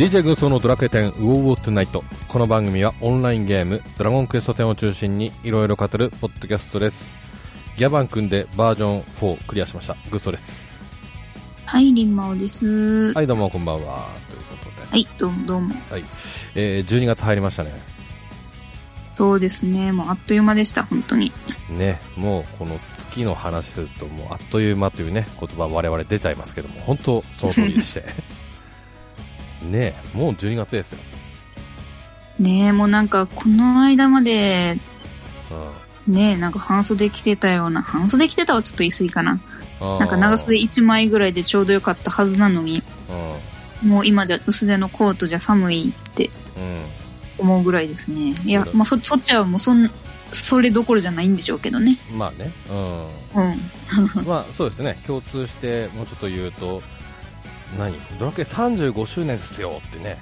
DJ 軍曹のドラクエ10ウォーウォートゥナイトこの番組はオンラインゲームドラゴンクエスト10を中心にいろいろ語るポッドキャストです。ギャバン組んでバージョン4クリアしました。グッソです。はい、リンマオです。はいどうもこんばんは。ということで。はい、どうもどうも。はい、えー、12月入りましたね。そうですね、もうあっという間でした、本当に。ねもうこの月の話するともうあっという間というね言葉我々出ちゃいますけども本当その通りでして ねもう12月ですよ、ねえ、もうなんか、この間まで、うん。ねえ、なんか半袖着てたような、半袖着てたはちょっと言い過ぎかな。なんか長袖1枚ぐらいでちょうどよかったはずなのに、もう今じゃ薄手のコートじゃ寒いってうんうん。思うぐらいですね。いやそう、だ。まあそ、そっちはもうそん、それどころじゃないんでしょうけどね。まあね。うん。うん。まあそうですね。共通してもうちょっと言うと何？ドラクエ35周年ですよってね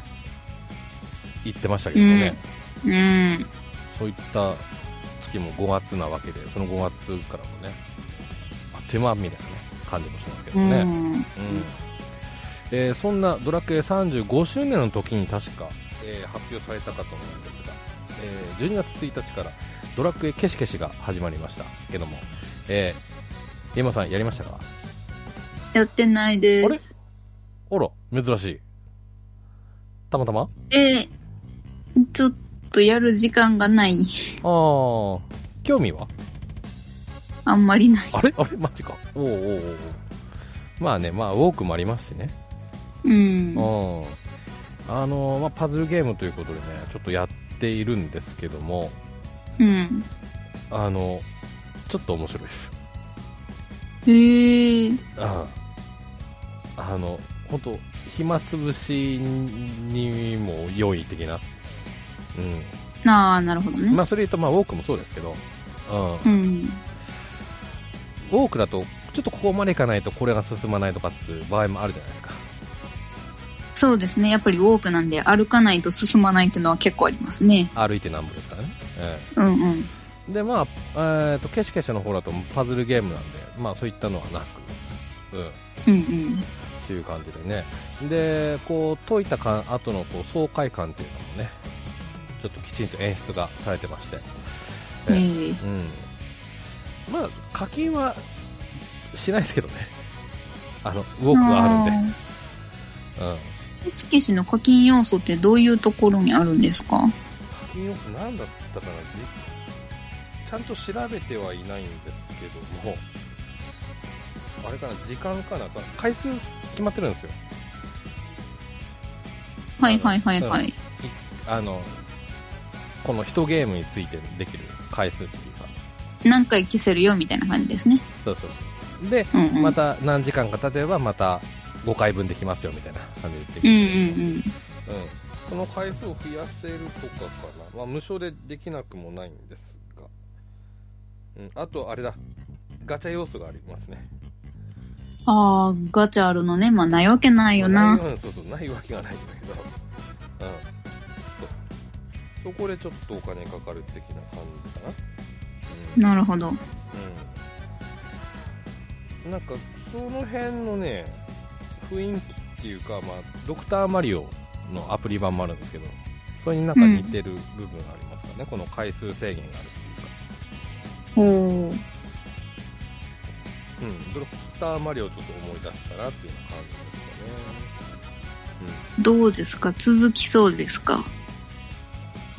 言ってましたけどね、うん。そういった月も5月なわけでその5月からもねあっという間みたいなね感じもしますけどね、うん。うん。えーそんなドラクエ35周年の時に確か、えー発表されたかと思うんですが、えー12月1日からドラクエケシケシが始まりましたけども、えー、山さんやりましたか？やってないです。あら、珍しい。たまたま？あえーちょっとやる時間がない。あー、興味は？あんまりない。あれ？あれ？マジか。おうおうおまあね、まあ多くもありますしね。うんう。ん。あのーまあパズルゲームということでね、ちょっとやっているんですけども、うん。あの、ちょっと面白いです。へえ。あああの、本当暇つぶしにも良い的な。うん。ああ、なるほどね。まあそれ言うと、まあ多くもそうですけど、うん。うん。多くだと、ちょっとここまでいかないとこれが進まないとかっていう場合もあるじゃないですか。そうですね。やっぱり多くなんで歩かないと進まないっていうのは結構ありますね。歩いてなんぼですからね。えうんうん。えで、まあ、えーと、ケシケシの方だとパズルゲームなんで、まあそういったのはなく、うん、うんうん。っていう感じでね。で、こう、解いたか後のこう爽快感っていうのもね、ちょっときちんと演出がされてまして。ええええうん。まあ、課金はしないですけどね。あの、ウォークがあるんで。うん。で。スケシの課金要素ってどういうところにあるんですか？課金要素何だったかな？じちゃんと調べてはいないんですけどもあれかな？時間かな？回数決まってるんですよ。はいはいはいはい。あのこの一ゲームについてできる回数っていうか。何回消せるよみたいな感じですね。そうそうそう。で、うんうん。また何時間か経てばまた5回分できますよみたいな感じでできうんる、うん。うん。この回数を増やせるとかかな、まあ、無償でできなくもないんですが、うん、あとあれだ。ガチャ要素がありますね。うん。ああ、ガチャあるのね。まあないわけないよな。うんそうそうないわけがないんだけど、うん、そこでちょっとお金かかる的な感じかなうんなるほど。うん、なんかその辺のね雰囲気っていうか、まあ、ドクターマリオのアプリ版もあるんですけどそれになんか似てる部分がありますかね、この回数制限があるっていうか、おー。うん、ターマリオをちょっと思い出したなっていうような感じですどうですか？続きそうですか？かね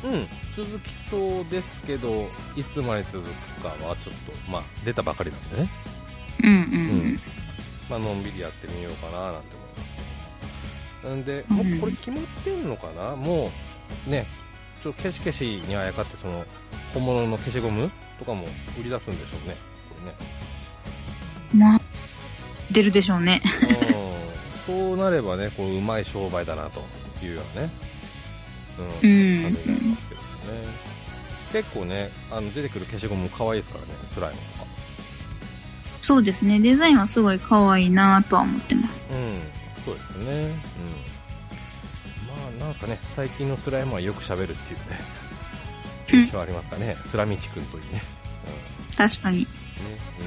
うん、うん、続きそうですけどいつまで続くかはちょっとまあ出たばかりなんでね。うんうんまあのんびりやってみようかななんて思いますけど。なんで、うん。もうこれ決まってんのかな？もうねちょっと消し消しにあやかってその本物の消しゴムとかも売り出すんでしょうね。これね。うん。まあ、出るでしょうね。うんそうなればねこううまい商売だなというようなねううんん感じになりますけどね結構ねあの出てくる消しゴムも可愛いですからねスライムとかそうですね。デザインはすごい可愛いなとは思ってます。うん、そうですね。うん。まあ、なんですかね、最近のスライムはよく喋るっていうね、うん印象ありますかね、スラミチ君というね。確かに。うん。ね、うん。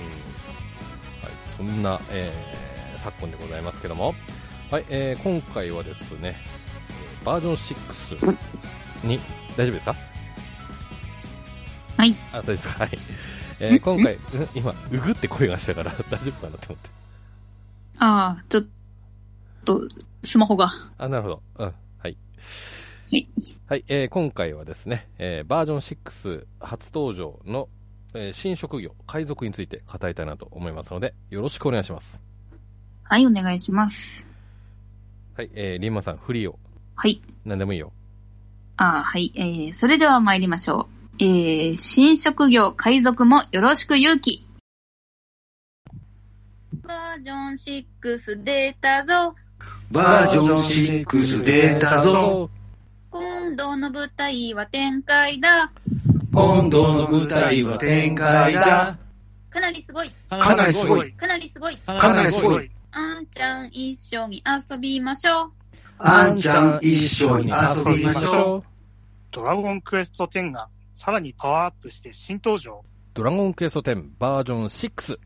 はい、そんな、えー昨今でございますけども、はい、えー今回はですね、えバージョン6に、大丈夫ですか？はい。あ、大丈夫ですか？はい。えー今回、う ん今、うぐって声がしたから 大丈夫かなと思って。ああ、ちょっと、スマホが。あ、なるほど。うん。はい。はい。はい、えー今回はですね、えーバージョン6初登場の、えー新職業、海賊について語りたいなと思いますので、よろしくお願いします。はい、お願いします。はい、えー、リンマさん、フリーを、はい。何でもいいよ。ああ、はい。えー、それでは参りましょう。えー、新職業海賊もよろしく勇気。バージョン6出たぞ。バージョン6出たぞ。今度の舞台は展開だ。今度の舞台は展開だ。かなりすごい。かなりすごい。かなりすごい。かなりすごい。あんちゃん一緒に遊びましょう。あんちゃん一緒に遊びましょう。ドラゴンクエスト10がさらにパワーアップして新登場。ドラゴンクエスト10バージョン6。と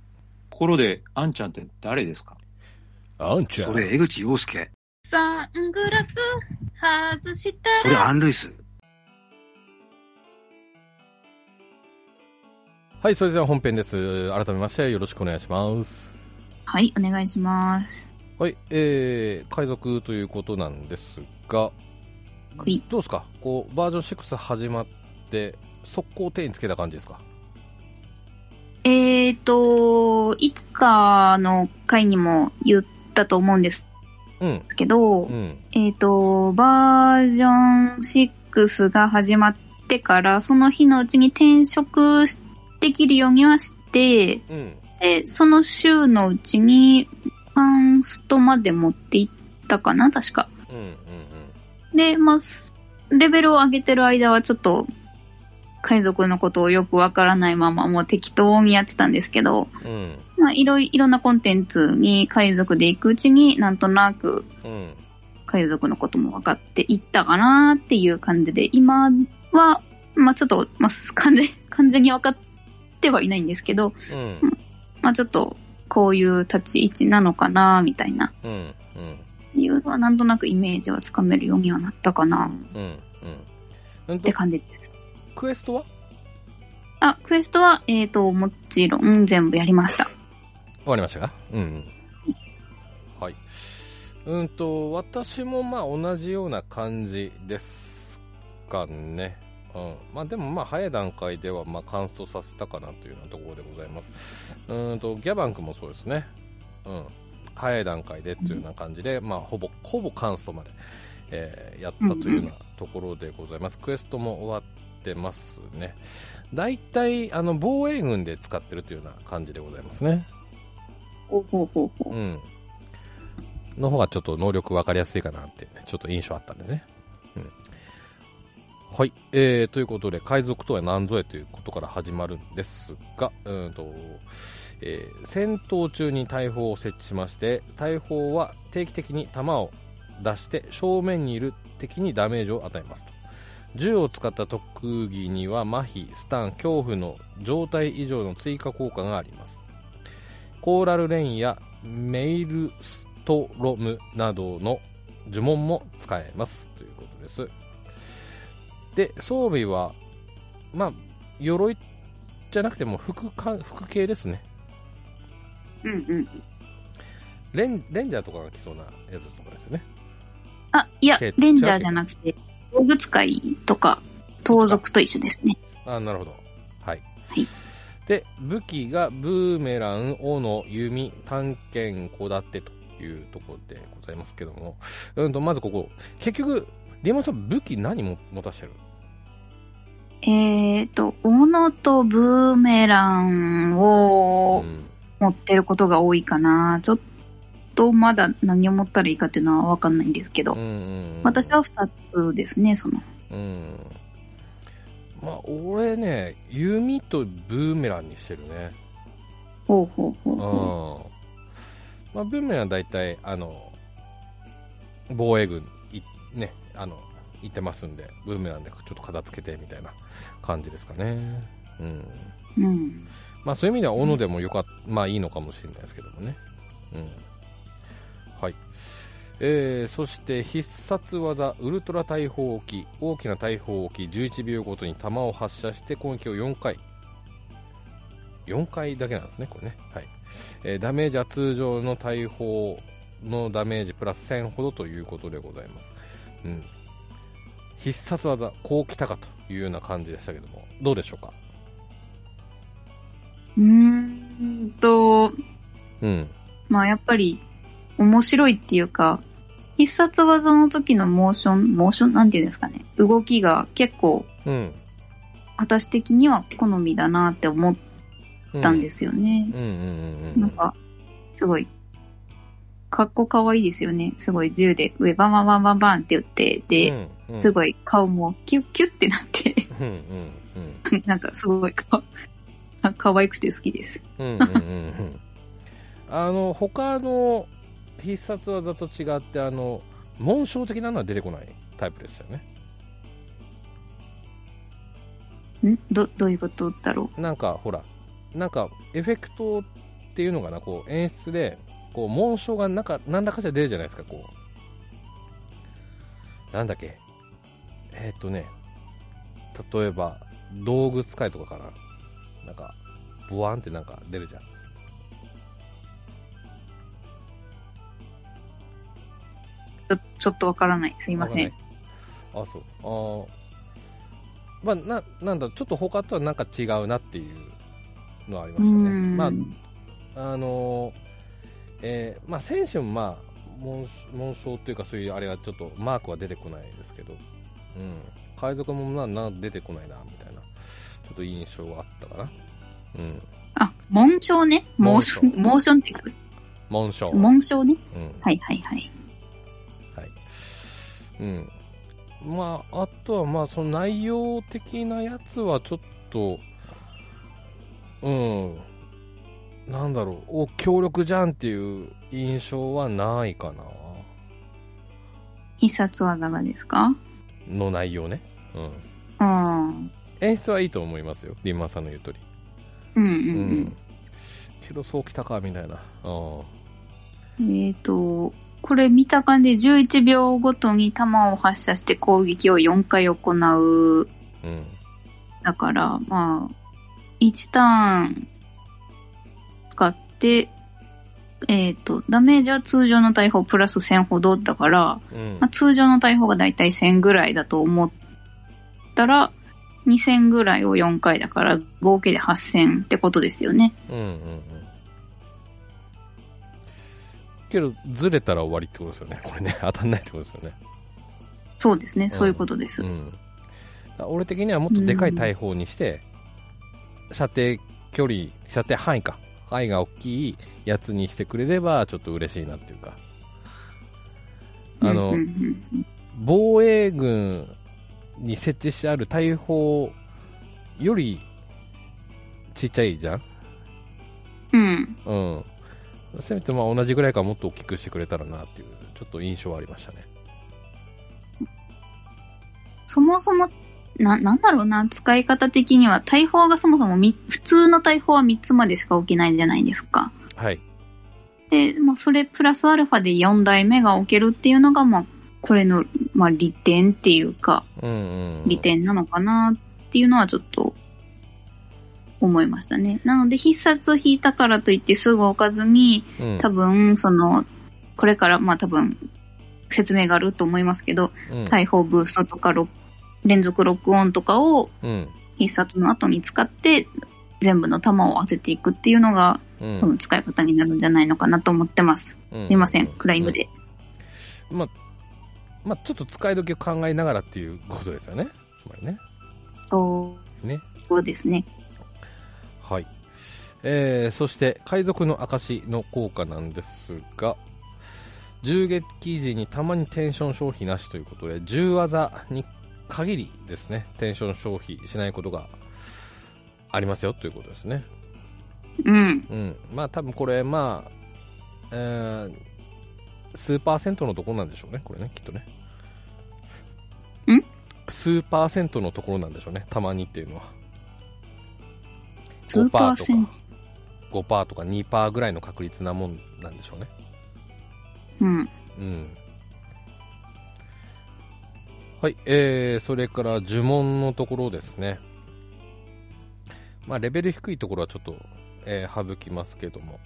ころで、あんちゃんって誰ですか？あんちゃん。それ、江口洋介。サングラス外したそれ、ら。アン・ルイス。はい、それでは本編です。改めましてよろしくお願いします。はい、お願いします。はい、えー、海賊ということなんですが、いどうですか？こう、バージョン6始まって、速攻手につけた感じですか？えーと、いつかの回にも言ったと思うんですうん、けど、うん、えーと、バージョン6が始まってから、その日のうちに転職できるようにはして、うん、で、その週のうちに、ファンストまで持っていったかな確か。うん、うん、で、まあ、すレベルを上げてる間はちょっと、海賊のことをよくわからないままもう適当にやってたんですけど、うん、うん、まあ、いろいろんなコンテンツに海賊で行くうちになんとなくうん、海賊のことも分かっていったかなっていう感じで、今は、まあちょっと、まあ完全、完全に分かってはいないんですけど、うん、まあちょっとこういう立ち位置なのかなみたいな、うん、うん、いうのはなんとなくイメージはつかめるようにはなったかなうん、うん。って、感じです。クエストは？あ、クエストは、えっ、と、もちろん全部やりました。終わりましたか？うん、うん。はい。うんと、私もまあ同じような感じですかね。うん。まあでもまあ早い段階ではまあカンストさせたかなというようなところでございます。うんと、ギャバンクもそうですね。うん。早い段階でっていうような感じで、まあほぼ、ほぼカンストまで、えーやったというようなところでございます。クエストも終わってますね。大体、あの、防衛軍で使ってるというような感じでございますね。ほうほうほうほうん。の方がちょっと能力分かりやすいかなって、ね、ちょっと印象あったんでね。はい。えー、ということで、海賊とは何ぞやということから始まるんですが、うんと、えー戦闘中に大砲を設置しまして、大砲は定期的に弾を出して正面にいる敵にダメージを与えますと。銃を使った特技には麻痺、スタン、恐怖の状態以上の追加効果があります。コーラルレインやメイルストロムなどの呪文も使えますということです。で、装備は、まあ、鎧じゃなくても服か服系ですね。う。うんうん。レンレンジャーとかが来そうなやつとかですよね。あ、いやけ、レンジャーじゃなくて、道具使いとか、盗賊と一緒ですね。あなるほど。はい。はいで、武器がブーメラン、斧、弓、探検、小立というところでございますけども、うんと、まずここ、結局、リーマンさん武器何も持たしてる？えっ、と、斧とブーメランうをん。持ってることが多いかな。ちょっとまだ何を持ったらいいかっていうのはわかんないんですけど、うんうんうん、私は二つですね、その。うん。まあ、俺ね、弓とブーメランにしてるね。ほうほうほううんほ。まあ、ブーメランは大体、あの、防衛軍い、ね、あの、行ってますんで、ブーメランでちょっと片付けてみたいな感じですかね。うん。う。うん。まあ、そういう意味では、斧でもよかっまあいいのかもしれないですけどもね。うん。はい。えーそして必殺技ウルトラ大砲置き大きな大砲置き11秒ごとに弾を発射して攻撃を4回4回だけなんですねこれねはい、えーダメージは通常の大砲のダメージプラス1000ほどということでございます、うん、必殺技こうきたかというような感じでしたけども。どうでしょうか？うーんと、うん。まあやっぱり面白いっていうか、必殺技の時のモーション、モーションなんていうんですかね。動きが結構うん。私的には好みだなって思ったんですよね。なんか、すごい、かっこかわいいですよね。すごい銃で上バンバンバンバンバンって打って、で、うんうん。すごい顔もキュッキュッってなって、うんうんうん。なんかすごいか、かわいくて好きです。うんうんうんうん。あの他の必殺技と違ってあの紋章的なのは出てこない？タイプですよね。ん？ど、どういうことだろなんかほらなんかエフェクトっていうのかな？こう演出でこう紋章がなんか何らかしら出るじゃないですかこうなんだっけえーっとね例えば道具使いとかかななんかブワンってなんか出るじゃんうちょちょっとわからない。すいません。あ、そう。あーまあ、な、なんだ、ちょっと他とはなんか違うなっていうのはありまうしたね。ん。まあ、あのーえーまあ、選手もまあ、紋紋章というかそういうあれはちょっとマークは出てこないですけど、うん。海賊もまあな出てこないな、みたいな、ちょっと印象はあったかな。うん。あ、紋章ね？モーション、モーションって言紋章。う。紋章ね？うん。はいはいはい。はい。うん。まあ、あとはまあ、その内容的なやつはちょっと、うん、なんだろう、お、強力じゃんっていう印象はないかな。必殺技がですか？の内容ね。うん。うん。演出はいいと思いますよ。リンマンさんの言う通り。ううんうんうん。ん。けど、そうきたか、みたいな。あえっ、と、これ見た感じで11秒ごとに弾を発射して攻撃を4回行う。あ。うん。だから、まあ、1ターン使って、えっ、と、ダメージは通常の大砲プラス1000ほどだから、うんまあ、。通常の大砲がだいたい1000ぐらいだと思ったら、2000ぐらいを4回だから、合計で8000ってことですよね。うんうんうん。けど、ずれたら終わりってことですよね。これね、当たんないってことですよね。そうですね。そういうことです。うん、俺的にはもっとでかい大砲にして、射程距離射程範囲か範囲が大きいやつにしてくれればちょっと嬉しいなっていうか。あの、防衛軍に設置してある大砲よりちっちゃいじゃん？うん。うん。せめてまあ同じぐらいかもっと大きくしてくれたらなっていうちょっと印象はありましたね。そもそも、な、なんだろうな、使い方的には、大砲がそもそもみ、普通の大砲は3つまでしか置けないじゃないですか。はいで、まあ、それプラスアルファで4台目が置けるっていうのが、まあ、これの、まあ、利点っていうか、うんうんうん利点なのかなっていうのはちょっと、思いましたね。なので、必殺を引いたからといってすぐ置かずに、うん多分、その、これから、まあ多分、説明があると思いますけど、うん大砲ブーストとかロッ連続ロックオンとかをうん必殺の後に使って全部の弾を当てていくっていうのがうん多分使い方になるんじゃないのかなと思ってます。うんすいません、クライムで。まあ、まあ、ちょっと使い時を考えながらっていうことですよね。つまりね。そね。うですね。はい。えー、そして、海賊の証の効果なんですが、銃撃時にたまにテンション消費なしということで、銃技に限りですね、テンション消費しないことがありますよということですね。うん。うん。まあ、多分これ、まあ、えー、数パーセントのところなんでしょうね、これね、きっとね。ん？数パーセントのところなんでしょうね、たまにっていうのは。数パーセント？5%とか2%ぐらいの確率なもんなんでしょうね。うん。うん。はい、えー、それから呪文のところですね。まあ、レベル低いところはちょっと、えー省きますけども。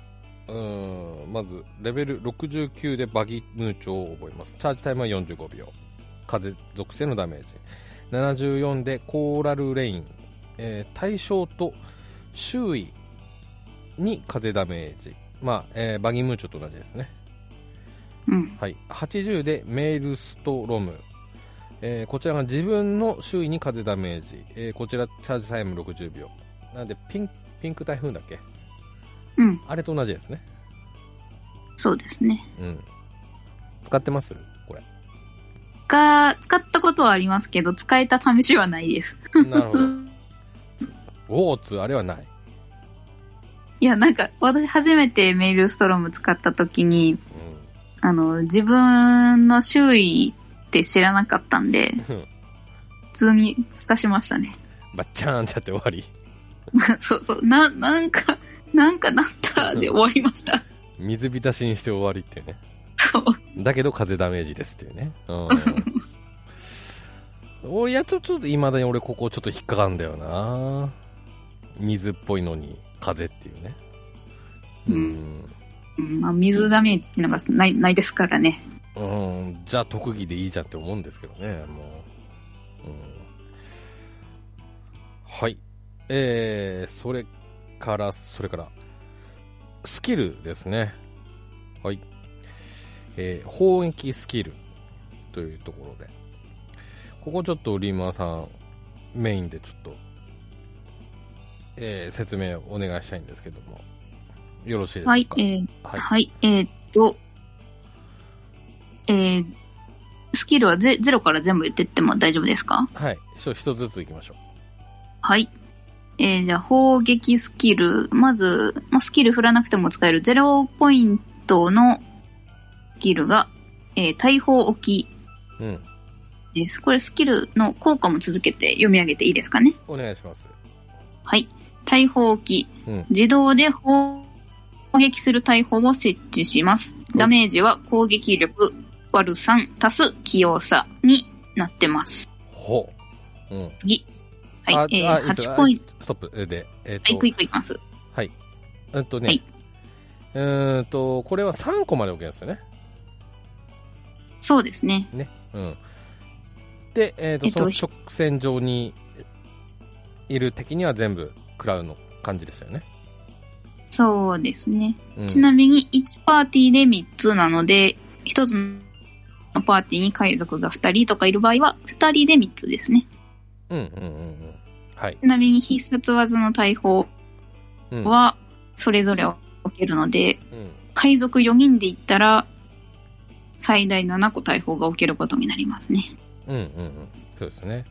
うーん、まず、レベル69でバギムーチョを覚えます。チャージタイムは45秒。風属性のダメージ。74でコーラルレイン。えー対象と周囲に風ダメージ。まあ、えーバギムーチョと同じですね。うん。はい、80でメールストロム、えーこちらが自分の周囲に風ダメージ、えーこちらチャージタイム60秒。なんでピンピンク台風だっけ？うん。あれと同じですね。そうですね。うん。使ってます？これ。が、使ったことはありますけど、使えた試しはないです。なるほど。ウォーツあれはない、いや、なんか、私初めてメールストローム使った時に、あの、自分の周囲って知らなかったんで、うん、普通に透かしましたね。バッチャーンってやって終わり。そうそう、な、なんか、なんかなったで終わりました。水浸しにして終わりっていうね。そう。だけど風ダメージですっていうね。うん。俺やちょっと未だに俺ここちょっと引っかかんだよな。水っぽいのに風っていうね。ううんん。うん。まあ、水ダメージっていうのがない、ないですからね。うん、じゃあ特技でいいじゃんって思うんですけどね、もう。うん、はい。えー、それから、それから、スキルですね。はい。えー、砲撃スキルというところで。ここちょっとリーマーさんメインでちょっと、えー、説明をお願いしたいんですけども。よろしいですか？はい、えー、はい。はい、えーっと、えー、スキルはゼゼロから全部言ってっても大丈夫ですか？はい。一つずつ行きましょう。はい。えー、じゃあ、砲撃スキル。まず、まあ、スキル振らなくても使えるゼロポイントのスキルが、えー、大砲置きうん。です。これスキルの効果も続けて読み上げていいですかね？お願いします。はい。大砲置き。うん。自動で砲撃する大砲を設置します。ダメージは攻撃力割る3足す器用さになってます。ほう。うん。次。はい。あえー、あいいです8ポイント。ストップで、えっ、はい、と、クイックいきます。はい。えっとね、はいえーっと、これは3個まで OK ですよね。そうですね。ね。うん。で、えーっと、えっとその直線上にいる敵には全部食らうの感じでしたよね。そうですね。うん、ちなみに1パーティーで3つなので、1つのパーティーに海賊が2人とかいる場合は、2人で3つですね。うんうんうんうん。はい。ちなみに必殺技の大砲うん。は、それぞれ置けるので、うん。海賊4人で行ったら、最大7個大砲が置けることになりますね。うんうんうん。そうですね。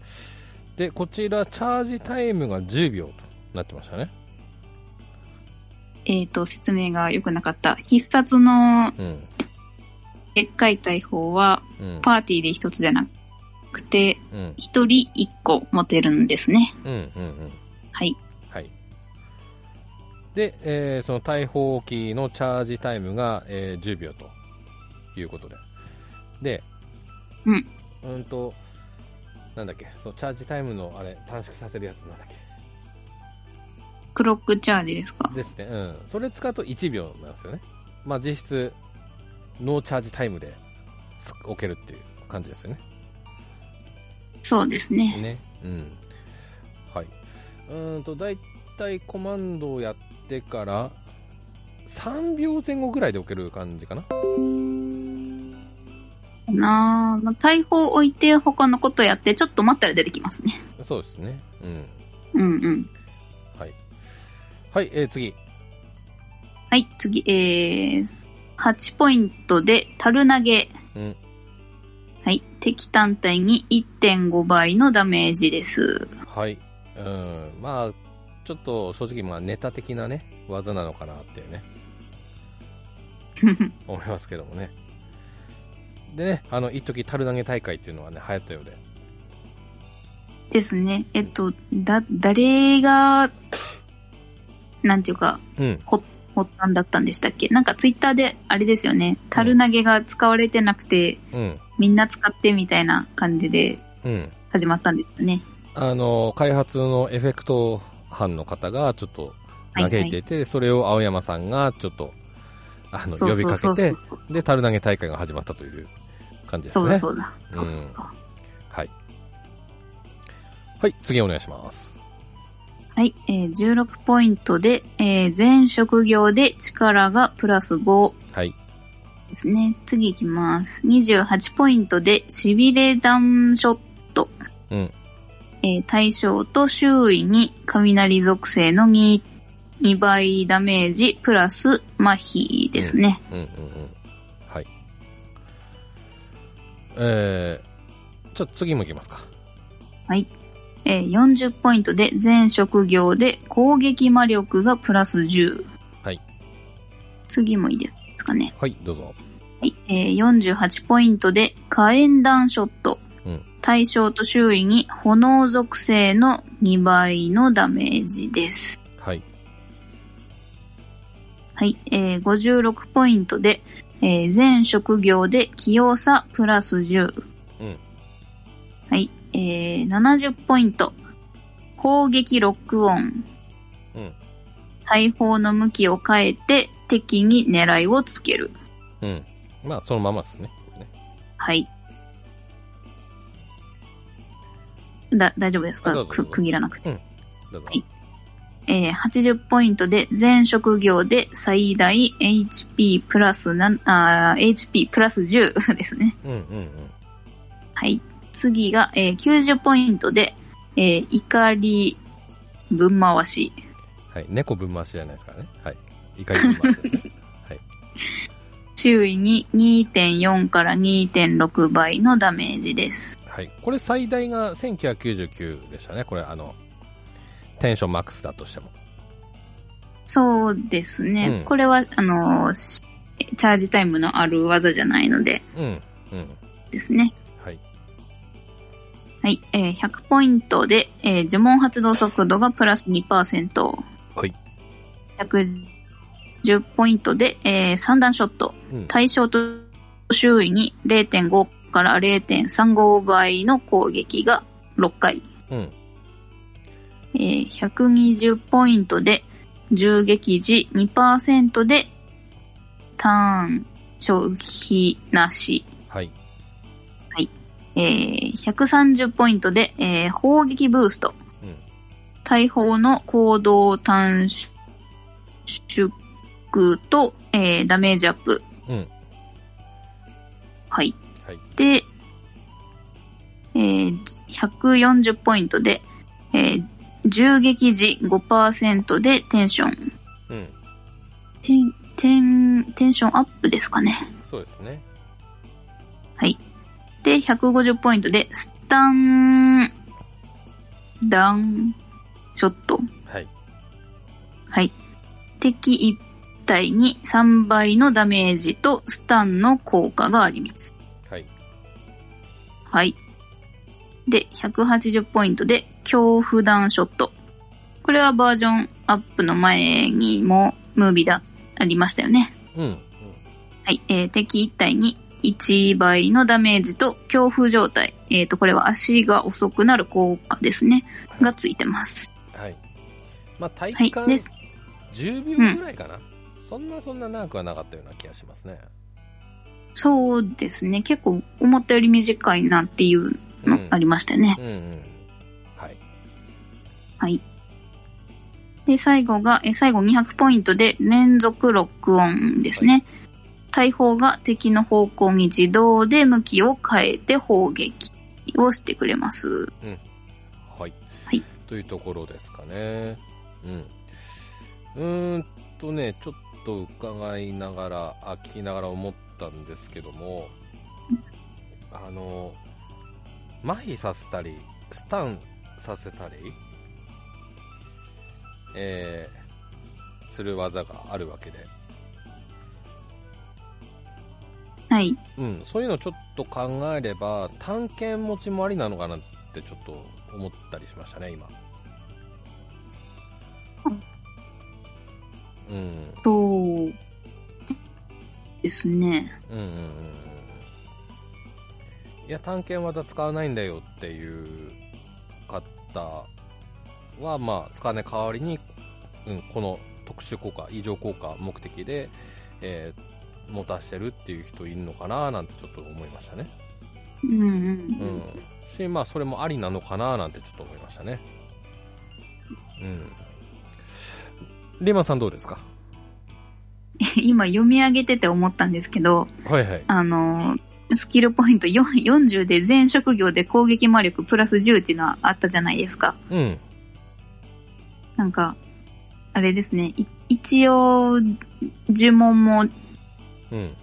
で、こちら、チャージタイムが10秒となってましたね。えっ、と、説明が良くなかった。必殺のうん。でっかい大砲は、パーティーで1つじゃなくて、うん。1人1個持てるんですね。うんうんうん。はい。はい。で、えーその大砲機のチャージタイムが、えー10秒ということで。で、うん。うんと、なんだっけ、そのチャージタイムのあれ、短縮させるやつなんだっけクロックチャージですか。ですね。うん。それ使うと1秒なんですよね。まあ実質、ノーチャージタイムでつ置けるっていう感じですよね。そうですね。ね。うん。はい。うーんと、だいたいコマンドをやってから、3秒前後ぐらいで置ける感じかな。なあ、まあ、大砲置いて他のことやって、ちょっと待ったら出てきますね。そうですね。うん。うんうん。はい。はい、えー、次。はい、次、えー、8ポイントで、樽投げ。うんはい、敵単体に1.5倍のダメージです。はい。うん。まあ、ちょっと正直、まあ、ネタ的なね、技なのかなってね、思いますけどもね。でね、あの、一時樽投げ大会っていうのはね、流行ったようで。ですね。えっと、だ、誰が、なんていうか、うん。発端だったんでしたっけ？なんかツイッターで、あれですよね。樽投げが使われてなくて、うん。みんな使ってみたいな感じでうん。始まったんですよね。あの、開発のエフェクト班の方がちょっと嘆いていて、それを青山さんがちょっと、あの、呼びかけてで、樽投げ大会が始まったという感じですね。そうだそうだ。そうそうそう。はい。はい、次お願いします。はい、えー、16ポイントで、えー、全職業で力がプラス5はい。ですね。次いきます。28ポイントで、しびれダンショット。うん。えー対象と周囲に雷属性の 2, 2倍ダメージプラス麻痺ですね。うんうんうん。はい。えー、ちょっと次もいきますか。はい。えー40ポイントで全職業で攻撃魔力がプラス10。はい。次もいいですかね。はい、どうぞ。はい。えー48ポイントで火炎弾ショット。うん対象と周囲に炎属性の2倍のダメージです。はい。はい。えー56ポイントで、えー全職業で器用さプラス10。うん。はい。えー70ポイント。攻撃ロックオン。うん。大砲の向きを変えて敵に狙いをつける。うん。まあ、そのままですね。ねはい。だ、大丈夫ですか？く、区切らなくて。どうぞ。はいえー80ポイントで全職業で最大 HP プラスな、あー HP プラス10ですね。うんうんうん。はい。次が、えー90ポイントで、えー怒り分回し。はい。猫分回しじゃないですからね。はい。怒り分回しですね。はい。周囲に2.4から2.6倍のダメージです。はい。これ最大が1999でしたね。これ、あの、テンションマックスだとしても。そうですね。うんこれは、あのチャージタイムのある技じゃないのでうん。うん。ですね。はい。はい。えー100ポイントで、えー呪文発動速度がプラス2%。はい。110ポイントで、えー3段ショット。うん。対象と周囲に0.5から0.35倍の攻撃が6回。うん。えー120ポイントで銃撃時2%でターン消費なし。はい。えー130ポイントで、えー砲撃ブースト。うん。大砲の行動短縮と、えーダメージアップ。うん。はい。はい。で、えー140ポイントで、えー銃撃時5%でテンション。うん。テン、テン、テンションアップですかね。そうですね。はい。で、150ポイントで、スタン、ダン、ショット。はい。はい。敵一体に3倍のダメージとスタンの効果があります。はい。はい。で、180ポイントで、恐怖弾ショット。これはバージョンアップの前にもムービーでありましたよね。うん。うん。はい。えー敵一体に1倍のダメージと恐怖状態。えっ、と、これは足が遅くなる効果ですね。がついてます。はい。まあ、体はい。感です。10秒ぐらいかな、そんなそんな長くはなかったような気がしますね。そうですね。結構思ったより短いなっていうのありましたよね。うんうん。はい。はい。で、最後が、え最後200ポイントで連続ロックオンですね。大砲が敵の方向に自動で向きを変えて砲撃をしてくれます。はい。はい。というところですかね。うん。うーんとね、ちょっと伺いながら、あ、聞きながら思ったんですけども、あの、麻痺させたり、スタンさせたり、えー、する技があるわけで、はい。うん、そういうのちょっと考えれば、探検持ちもありなのかなってちょっと思ったりしましたね、今。うん、そうですね。うん、うん、うん。いや、探検技使わないんだよっていう方は、まあ、使わない代わりに、うん、この特殊効果、異常効果目的で、えー持たしてるっていう人いるのかななんてちょっと思いましたね。うんうんううんん。し、まあ、それもありなのかななんてちょっと思いましたね。うん。リーマンさんどうですか？今読み上げてて思ったんですけど、はいはい。あの、スキルポイント4 40で全職業で攻撃魔力プラス10っていうのはあったじゃないですか。うん。なんか、あれですね。い一応、呪文もうん。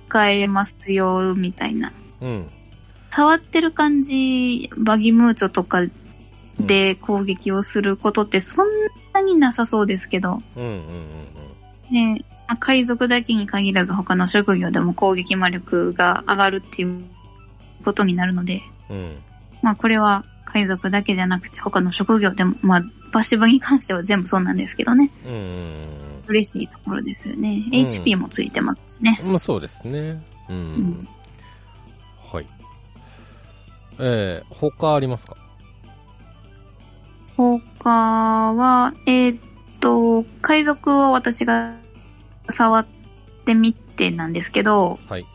使えますよ、みたいな。うん。触ってる感じ、バギムーチョとかで攻撃をすることってそんなになさそうですけど、うんうんうんね、まあ海賊だけに限らず他の職業でも攻撃魔力が上がるっていうことになるので、うん。うん。まあこれは海賊だけじゃなくて他の職業でも、まあパッシブに関しては全部そうなんですけどね、うんうん嬉しいところですよね。ん HP もついてますしね。うん。まあそうですね。うん。うんはい。えー、他ありますか？他は、えーっと、海賊を私が触ってみてなんですけど、はい。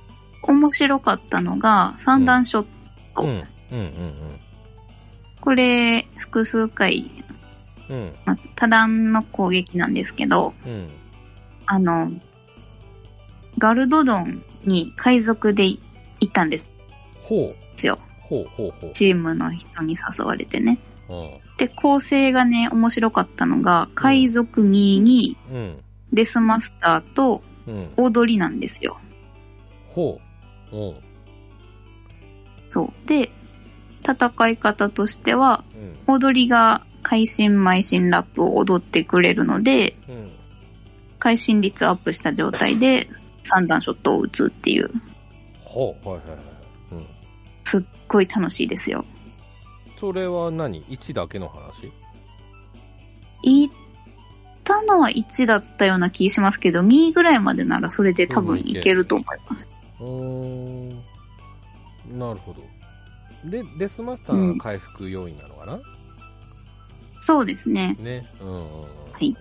面白かったのが三段ショット。うん。うんうんこれ、複数回、うん。うん。まあ多段の攻撃なんですけど、うん。あの、ガルドドンに海賊で行ったんですほう。よ。ほうほうほう。チームの人に誘われてね。うん。で、構成がね、面白かったのが、海賊2にうん。デスマスターとうん。踊りなんですよ。ほう。うん。そう。で、戦い方としては、うん。踊りが会心邁進ラップを踊ってくれるので、うん。会心率アップした状態で三段ショットを打つっていう、ほう。はいはいはい。うん。すっごい楽しいですよ。それは何 ?1 だけの話？行ったのは1だったような気しますけど、2ぐらいまでならそれで多分いけると思います。うーん。なるほど。で、デスマスターが回復要因なのかな、そうですね。ね。うんうんうん。はい。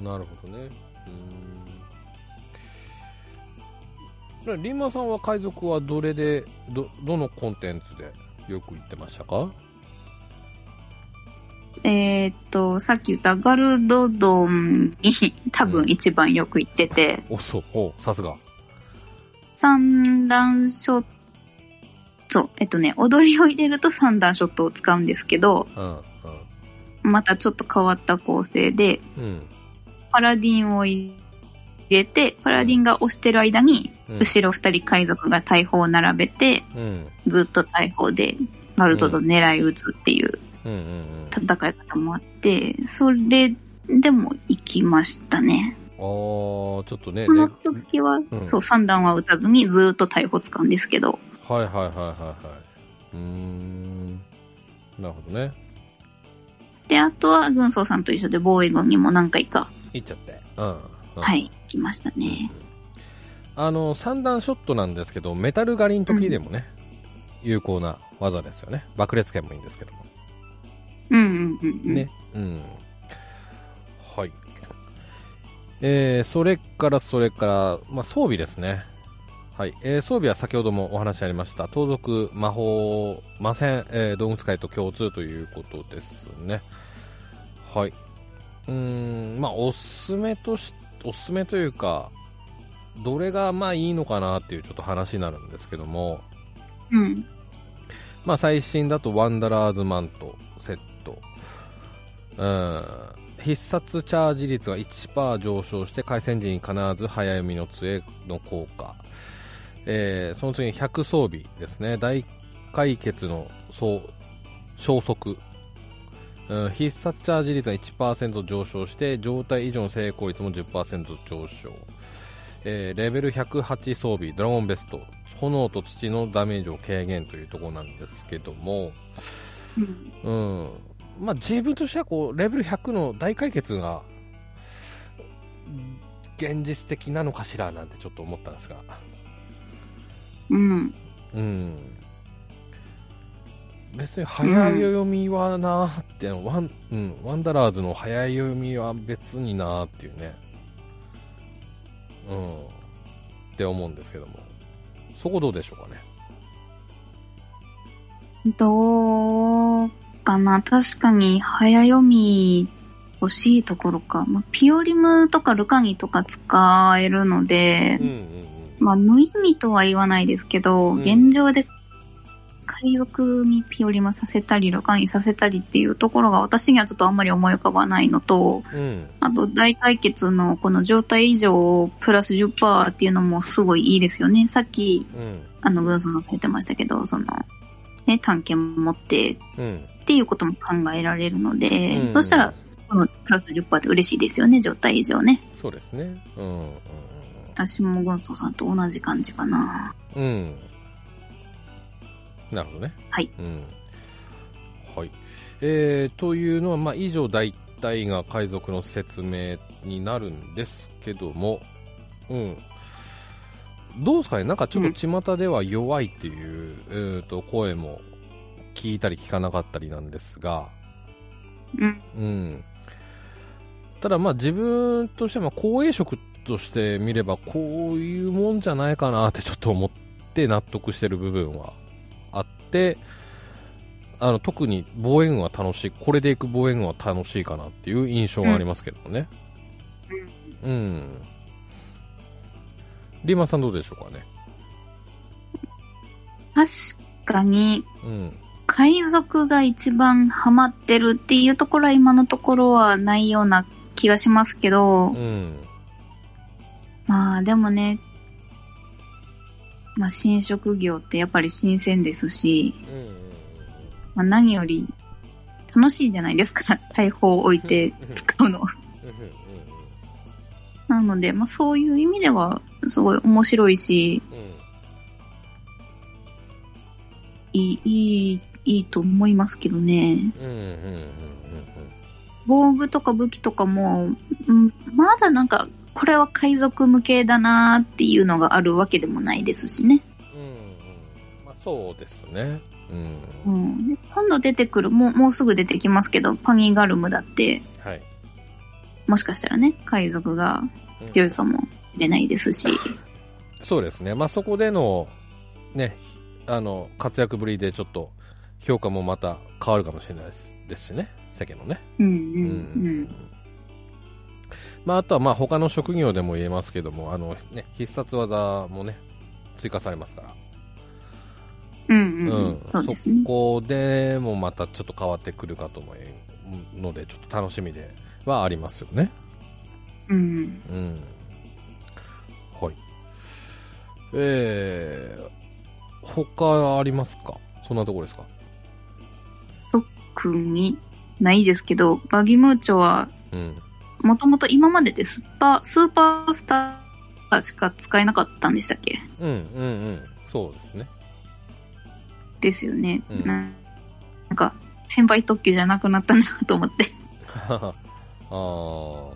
なるほどね。うーん。リンマさんは海賊はどれで、ど、どのコンテンツでよく言ってましたか？えーっと、さっき言ったガルドドンに 多分一番よく行ってて、お、そう、お、さすが。三段ショット、そう、えっとね、踊りを入れると三段ショットを使うんですけど、うん、またちょっと変わった構成で、うん。うん。パラディンを入れて、パラディンが押してる間に、うん後ろ二人海賊が大砲を並べて、うん。ずっと大砲でガルドド狙い撃つっていう戦い方もあって、それでも行きましたね。うん。あー、ちょっとね、このレ時は、うんそう、三段は撃たずにずっと大砲使うんですけど、はいはいはいはいはい。うーん。なるほどね。で、あとは軍曹さんと一緒で防衛軍にも何回か、いっちゃって。うん。うんはい、来ましたね。あの、三段ショットなんですけど、メタル狩りの時でもね、有効な技ですよね。爆裂剣もいいんですけども。うんうんうんうん。ね。うん。はい。えー、それからそれから、まあ、装備ですね。はい。えー、装備は先ほどもお話ありました。盗賊、魔法、魔戦、えー、道具使いと共通ということですね。はい。うーん、まあ、おすすめとし、おすすめというか、どれがまあいいのかなっていうちょっと話になるんですけども、うん。まあ最新だとワンダラーズマントセット。うん。必殺チャージ率が1%上昇して回戦時に必ず早読みの杖の効果。えー、その次に100装備ですね。大解決の総消息。うん、必殺チャージ率が1%上昇して状態以上の成功率も10%上昇。えーレベル108装備、ドラゴンベスト、炎と土のダメージを軽減というところなんですけども、うん。うん。まあ、自分としてはこう、レベル100の大解決が、現実的なのかしらなんてちょっと思ったんですが。うん。うん。別に早読みはなーって、ワン、うん、ワンダラーズの早読みは別になーっていうね。うん。って思うんですけども。そこどうでしょうかね。どうかな確かに早読み欲しいところか。まあ、ピオリムとかルカギとか使えるのでうん、うんうん。まあ無意味とは言わないですけど、うん現状で海賊にピオリムさせたり、ルカギさせたりっていうところが私にはちょっとあんまり思い浮かばないのと、うん。あと大解決のこの状態以上プラス10%っていうのもすごいいいですよね。さっき、うん。あの、軍曹が言ってましたけど、その、ね、探検持ってうん。っていうことも考えられるので、うんそしたら、このプラス10%って嬉しいですよね、状態以上ね。そうですね。うん。私も軍曹さんと同じ感じかな。うん。うん。なるほどね。はい。うん。はい。えー、というのは、まあ、以上大体が海賊の説明になるんですけども、うん。どうですかね？なんかちょっと巷では弱いっていう、えーと声も聞いたり聞かなかったりなんですが、うん。うん。ただまあ自分としてはまあ公営職として見ればこういうもんじゃないかなってちょっと思って納得してる部分はあって、あの特に防衛軍は楽しい、これでいく防衛軍は楽しいかなっていう印象がありますけどもね。うん。リーマンさんどうでしょうかね。確かに、うん。海賊が一番ハマってるっていうところは今のところはないような気がしますけど、うん。まあでもね、まあ新職業ってやっぱり新鮮ですし、まあ何より楽しいじゃないですか、大砲を置いて使うの。なので、まあそういう意味ではすごい面白いし、いい、いい、いいと思いますけどね。うん。うん。うん。うん。防具とか武器とかも、うんまだなんか、これは海賊向けだなっていうのがあるわけでもないですしね。うん。うん。まあそうですね。う。うんん。で今度出てくる、もう、もうすぐ出てきますけど、パギーガルムだって、はい。もしかしたらね、海賊が強いかもしれないですし。そうですね。まあ、そこでの、ね、あの、活躍ぶりでちょっと、評価もまた変わるかもしれないですですしね。世間のね。うんううんんまあ、あとはまあ、他の職業でも言えますけども、あの、ね、必殺技もね、追加されますから。うん。うんうんうん。そ。こでもまたちょっと変わってくるかと思うので、ちょっと楽しみではありますよね。うん。うん。はい。えー、他ありますか？そんなところですか？特にないですけど、バギムーチョは、うん。もともと今まででスーパー、スーパースターしか使えなかったんでしたっけ？うん、うん、うん。そうですね。ですよね。うんななんか、先輩特急じゃなくなったなと思って。あー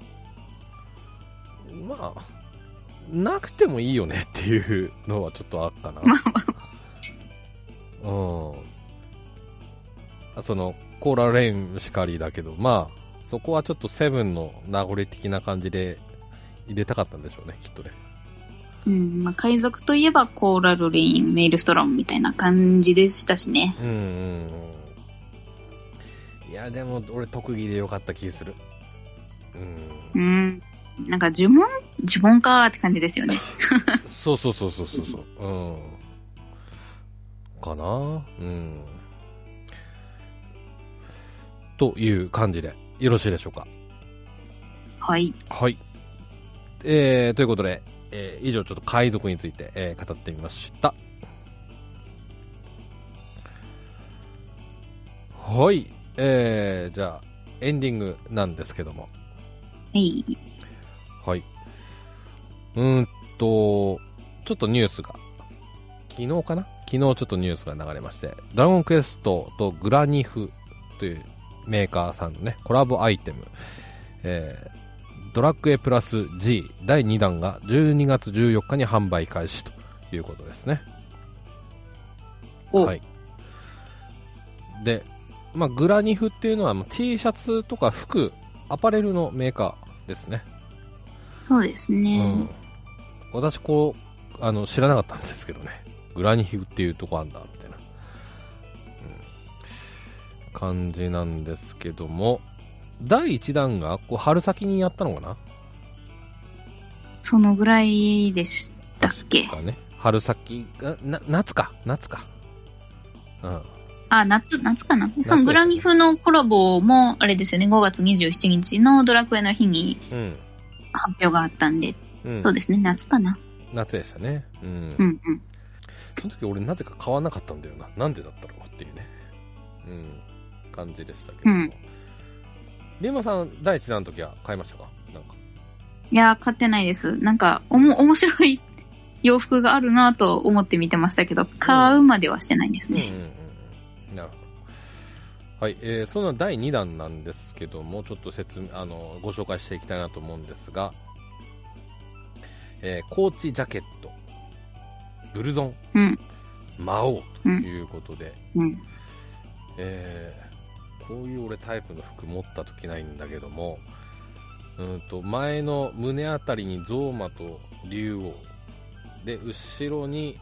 まあ、なくてもいいよねっていうのはちょっとあったな。まあまうん。あその、コーラレインしかりだけど、まあ、そこはちょっとセブンの名残的な感じで入れたかったんでしょうね、きっとね。うん、まあ、海賊といえばコーラルレイン、メイルストロムみたいな感じでしたしね。うんうんうん。いや、でも俺特技でよかった気する。うん。うん。なんか呪文呪文かーって感じですよね。そうそうそうそうそうそう。うん。かな？うん。という感じで、よろしいでしょうか？はい。はい。えー、ということで、えー以上ちょっと海賊について、えー語ってみました。はい。えー、じゃあ、エンディングなんですけども。はい。はい。うーんと、ちょっとニュースが、昨日かな？昨日ちょっとニュースが流れまして、ドラゴンクエストとグラニフというメーカーさんのね、コラボアイテム、えードラクエプラス G 第2弾が12月14日に販売開始ということですね。お、はい。で、まあ、グラニフっていうのはまあ T シャツとか服、アパレルのメーカーですね。そうですね。うん。私、こう、あの、知らなかったんですけどね。グラニフっていうとこあんだ、感じなんですけども、第1弾が、こう、春先にやったのかな？そのぐらいでしたっけ？かね。春先が、な、夏か、夏か。うん。あ、夏、夏かな？そのグラニフのコラボも、あれですよね、5月27日のドラクエの日にうん。発表があったんで、うんそう。ですね、夏かな。夏でしたね。うん。うんうん。その時俺なぜか買わなかったんだよな。なんでだったろうっていうね。うん。感じでしたけども。うんリンマさん、第一弾の時は買いましたか？なんか。いやー、買ってないです。なんか、おも、面白い 洋服があるなと思って見てましたけど、買うまではしてないですね。うんうんうんうん。なるほど。はい、えー、その第2弾なんですけども、ちょっと説明、あの、ご紹介していきたいなと思うんですが、えー、コーチジャケット、ブルゾン、うん。魔王ということで、うん。えーこういう俺タイプの服持った時ないんだけども、うんと、前の胸あたりにゾウマと竜王、で、後ろに、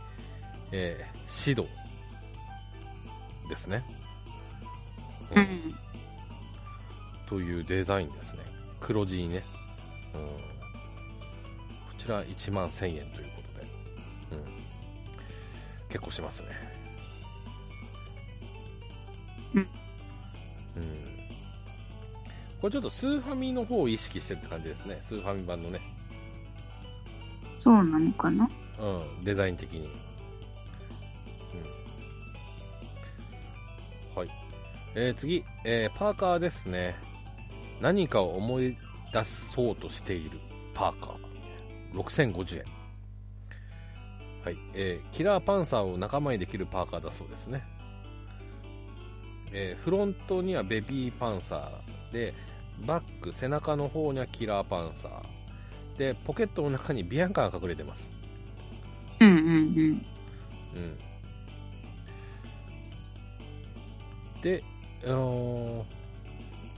えー、指導ですね。う。うんというデザインですね。黒地にね。うん、こちら1万1000円ということで、うん、結構しますね。うん。うん。これちょっとスーファミの方を意識してるって感じですね。スーファミ版のね。そうなのかな？うん、デザイン的に。うん。はい。えー、次、えー、パーカーですね。何かを思い出そうとしているパーカー。6050円。はい。えー、キラーパンサーを仲間にできるパーカーだそうですね。えー、フロントにはベビーパンサーで、バック、背中の方にはキラーパンサー。で、ポケットの中にビアンカが隠れてます。うんうんうん。うん。で、あのー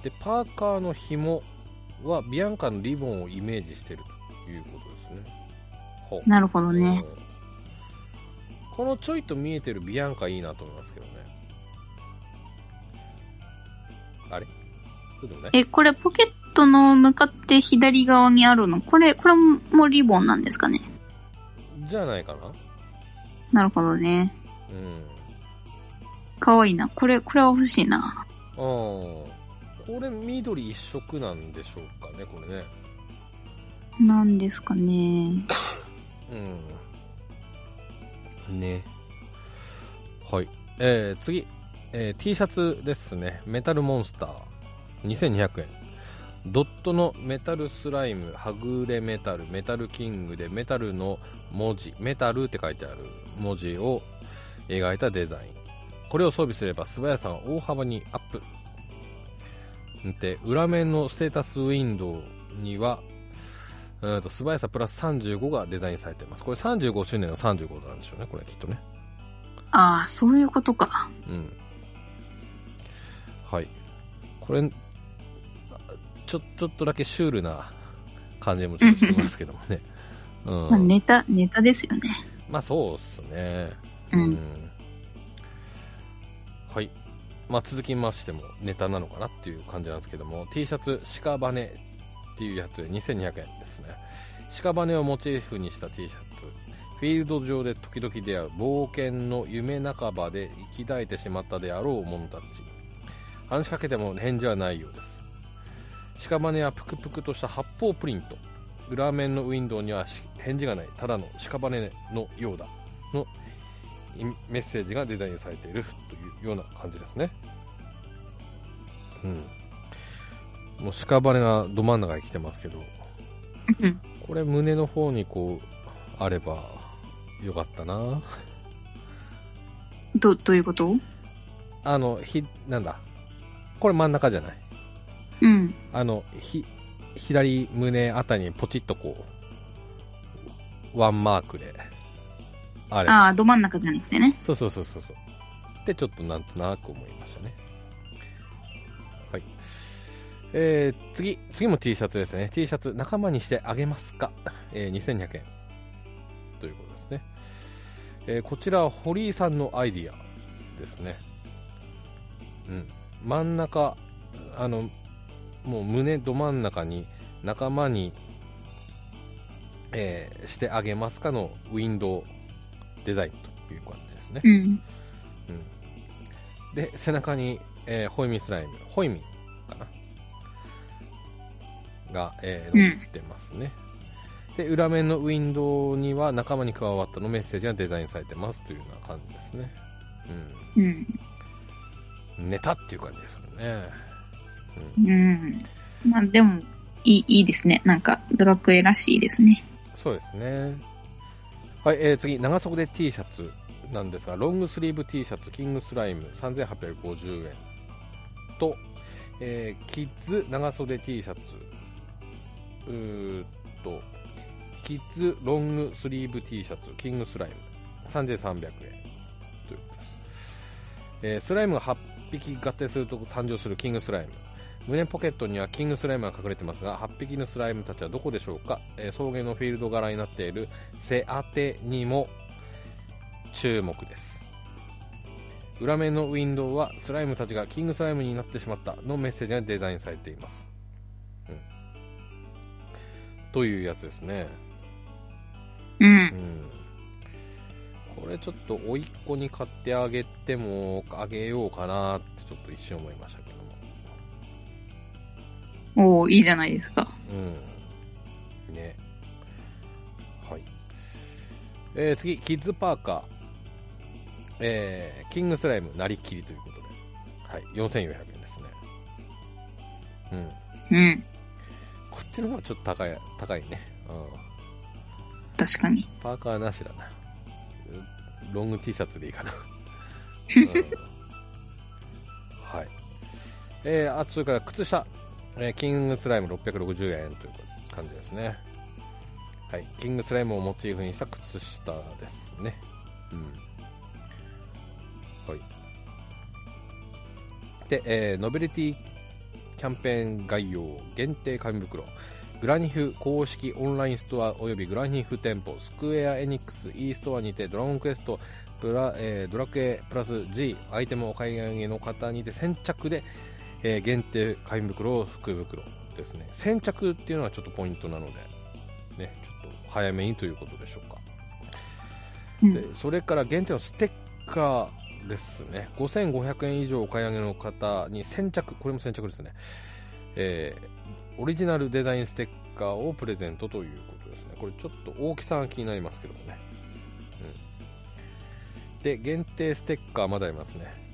で、パーカーの紐はビアンカのリボンをイメージしてるということですね。ほう。なるほどね。うんこのちょいと見えてるビアンカいいなと思いますけどね。あれ？え、これポケットの向かって左側にあるの？これ、これもリボンなんですかね？じゃないかななるほどね。うん。かわいいな。これ、これは欲しいな。ああ、これ緑一色なんでしょうかね、これね。なんですかね。うん。ね。はい。えー、次。えー、T シャツですね。メタルモンスター。2200円。ドットのメタルスライム、はぐれメタル、メタルキングでメタルの文字、メタルって書いてある文字を描いたデザイン。これを装備すれば素早さが大幅にアップ。で、裏面のステータスウィンドウには、うんと素早さプラス35がデザインされています。これ35周年の35なんでしょうね、これきっとね。ああ、そういうことか。うん。はい。これ、ちょ、ちょっとだけシュールな感じもちょっとしますけどもね。うまあ、ん。ネタ、ネタですよね。まあそうっすね。うんはい。まあ続きましてもネタなのかなっていう感じなんですけども、T シャツ、屍っていうやつで2200円ですね。屍をモチーフにした T シャツ。フィールド上で時々出会う冒険の夢半ばで生き絶えてしまったであろう者たち。話しかけても返事はないようです。屍はぷくぷくとした発泡プリント。裏面のウィンドウにはし返事がない、ただの屍のようだ。のいメッセージがデザインされているというような感じですね。うん。もう屍がど真ん中に来てますけど、うんこれ胸の方にこう、あればよかったな。ど、どういうこと？あの、ひ、なんだ。これ真ん中じゃない。うん。あの、ひ、左胸あたりにポチッとこう、ワンマークで、あれば。ああ、ど真ん中じゃなくてね。そうそうそうそうそう。ってちょっとなんとなく思いましたね。はい。えー、次、次も T シャツですね。T シャツ仲間にしてあげますか、えー、2200円。ということですね。えー、こちらは堀井さんのアイディアですね。うん。真ん中、あの、もう胸ど真ん中に仲間に、えーしてあげますかのウィンドウデザインという感じですね。うん。うんで、背中に、えーホイミスライム、ホイミかな？が、えーうん載ってますね。で、裏面のウィンドウには仲間に加わったのメッセージがデザインされてますというような感じですね。うん。うん。ネタっていう感じですよね。うん。まあでも、いい、いいですね。なんか、ドラクエらしいですね。そうですね。はい、えー次、長袖 T シャツなんですが、ロングスリーブ T シャツ、キングスライム3850円と、えーキッズ長袖 T シャツ、うーっと、キッズロングスリーブ T シャツ、キングスライム3300円ということです。えースライムが8匹合体すると誕生するキングスライム。胸ポケットにはキングスライムが隠れてますが8匹のスライムたちはどこでしょうか、えー草原のフィールド柄になっている背当てにも注目です。裏面のウィンドウはスライムたちがキングスライムになってしまったのメッセージがデザインされています、うん、というやつですね。う。うん。んこれちょっと甥っ子に買ってあげてもあげようかなってちょっと一瞬思いましたけおーいいじゃないですか。うん。ね。はい。えー、次、キッズパーカー。えー、キングスライムなりきりということで。はい。4400円ですね。うん。うん。こっちの方がちょっと高い、高いね。うん。確かに。パーカーなしだな。うんロング T シャツでいいかな。うん、はい。えー、あとそれから靴下。えーキングスライム660円という感じですね。はい。キングスライムをモチーフにした靴下ですね。うん。はい。で、えーノベルティキャンペーン概要限定紙袋。グラニフ公式オンラインストアおよびグラニフ店舗、スクエアエニックス e ストアにてドラゴンクエストプラ、えードラクエプラス G アイテムをお買い上げの方にて先着で、えー限定紙袋、福袋ですね。先着っていうのはちょっとポイントなので、ね、ちょっと早めにということでしょうか。うんでそれから限定のステッカーですね。5500円以上お買い上げの方に先着、これも先着ですね。えーオリジナルデザインステッカーをプレゼントということですね。これちょっと大きさが気になりますけどもね。うん、で、限定ステッカーまだありますね。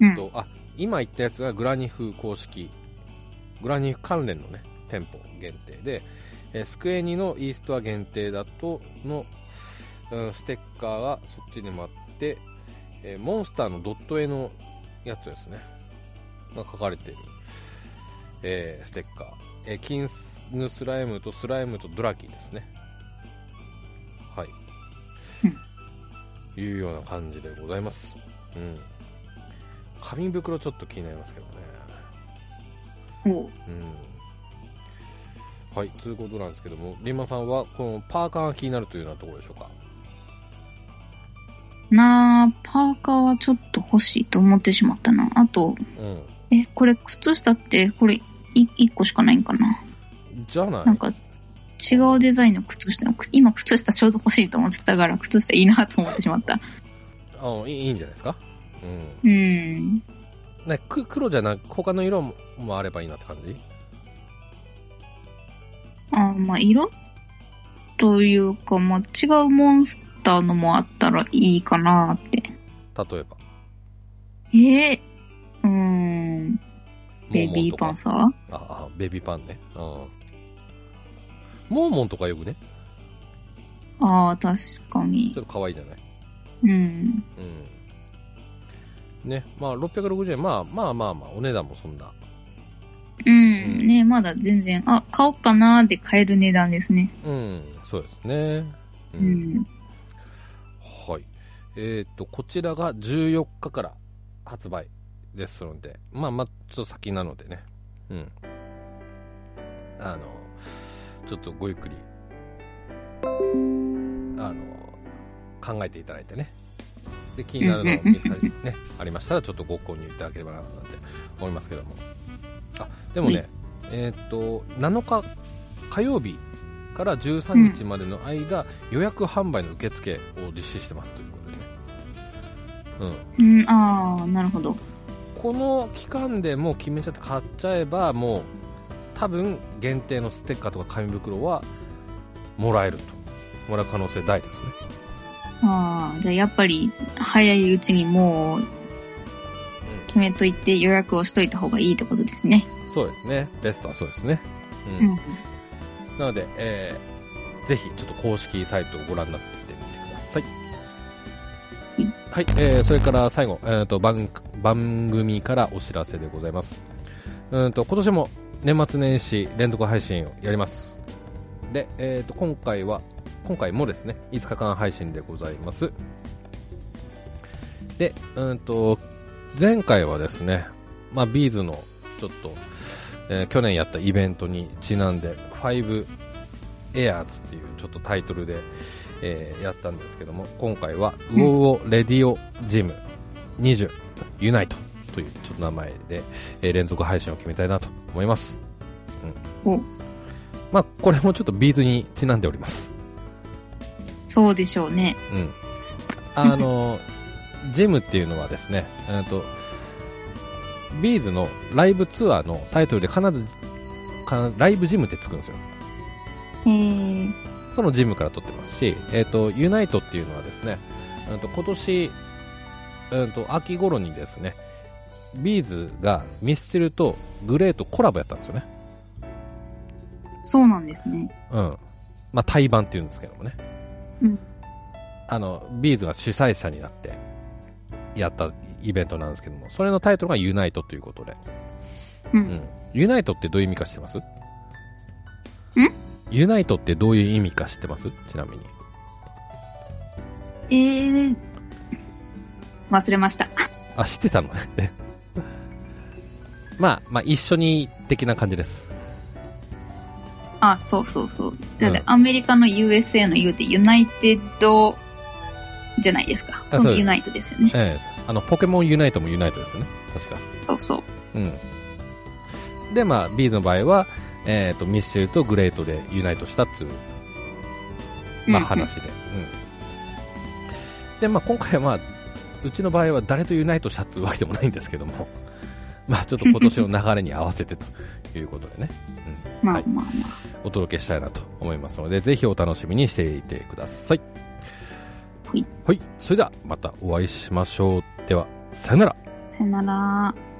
うんと、あ、今言ったやつがグラニフ公式、グラニフ関連のね、店舗限定で、えースクエニのイーストア限定だとの、うん、ステッカーがそっちにもあって、えーモンスターのドット絵のやつですね。が書かれている、えーステッカー。えーキングスライムとスライムとドラキーですね。はい。いうような感じでございます。うん。紙袋ちょっと気になりますけどね。おううん。はい、ということなんですけども、リンマさんはこのパーカーが気になるというようなところでしょうか？なあ、パーカーはちょっと欲しいと思ってしまったな。あと、うん。え、これ靴下って、これ、い、一個しかないんかな？じゃないなんか、違うデザインの靴下、く今靴下ちょうど欲しいと思ってたから、靴下いいなと思ってしまった。あいいんじゃないですか？うん。うん。ね、く黒じゃなく、他の色ももあればいいなって感じ？あまあ、色？というか、まあ、違うモンスターのもあったらいいかなって。例えば？えー、うーん、ベビーパンス。サー？ああ、ベビーパンね。うん。モーモンとかよくね？ああ、確かにちょ。っと可愛いじゃない？うん。うん。ね、まあ660円、まあまあまあまあ、お値段もそんな。うん。うんねまだ全然、あ、買おうかなーって買える値段ですね。うん、そうですね。う。うんん。はい。えっ、と、こちらが14日から発売ですので、まあまあ、ちょっと先なのでね。うん。あの、ちょっとごゆっくり、あの、考えていただいてね。で、気になるのを見つかり、ね、ありましたら、ちょっとご購入いただければな、なんて思いますけども。あ、でもね、はいえっ、と、7日火曜日から13日までの間、予約販売の受付を実施してますということでね。うん。うん、ああ、なるほど。この期間でもう決めちゃって買っちゃえばもう多分限定のステッカーとか紙袋はもらえるともらう可能性大ですねああ、じゃあやっぱり早いうちにもう決めといて予約をしといた方がいいってことですね。そうですね。ベストはそうですね。う、うんん。なので、えーぜひちょっと公式サイトをご覧になってみてください。うん。はい、えーそれから最後、えー、と番番組からお知らせでございます。うんと今年も年末年始連続配信をやります。で、えー、と今回は今回もですね5日間配信でございます。でうんと前回はですね、まあ、 B'z のちょっと、えー去年やったイベントにちなんで5 Airs っていうちょっとタイトルで、えーやったんですけども今回はウォウオ Radio GYM 20 UNITE というちょっと名前で、えー連続配信を決めたいなと思います、うん。おまあ、これもちょっと B'z にちなんでおりますそうでしょうね。うん。あの、GYM っていうのはですね、えーと、 B'z のライブツアーのタイトルで必ず、か LIVE-GYM ってつくんですよ。へえ。その GYM から取ってますし、えっ、と、 UNITE っていうのはですね、えーと今年、えーと、秋頃にですね、 B'z がミスチルと GLAY とコラボやったんですよね。そうなんですね。うん。まあ、対バンっていうんですけどもね。うん。あの、ビーズが主催者になって、やったイベントなんですけども、それのタイトルがユナイトということで。う。うんん。ユナイトってどういう意味か知ってます？ん？ユナイトってどういう意味か知ってます？ちなみに。えー、忘れました。あ、知ってたの？ね。まあ、まあ、一緒に的な感じです。あ、そうそうそう。だってうんアメリカの USA の U って United じゃないですか。その Unite ですよね。ええあの、ポケモンユナイトもユナイトですよね。確か。そうそう。うん。で、まあ、 B'z の場合は、えっ、と、ミスチルと GLAY とで UNITE したっつう、まあ、うんうん話で。うん。で、まあ、今回はまあ、うちの場合は誰とユナイトしたっつうわけでもないんですけども、まあ、ちょっと今年の流れに合わせてということでね、はいまあまあまあ。お届けしたいなと思いますので、ぜひお楽しみにしていてください。はい。はい。それでは、またお会いしましょう。では、さよなら。さよなら。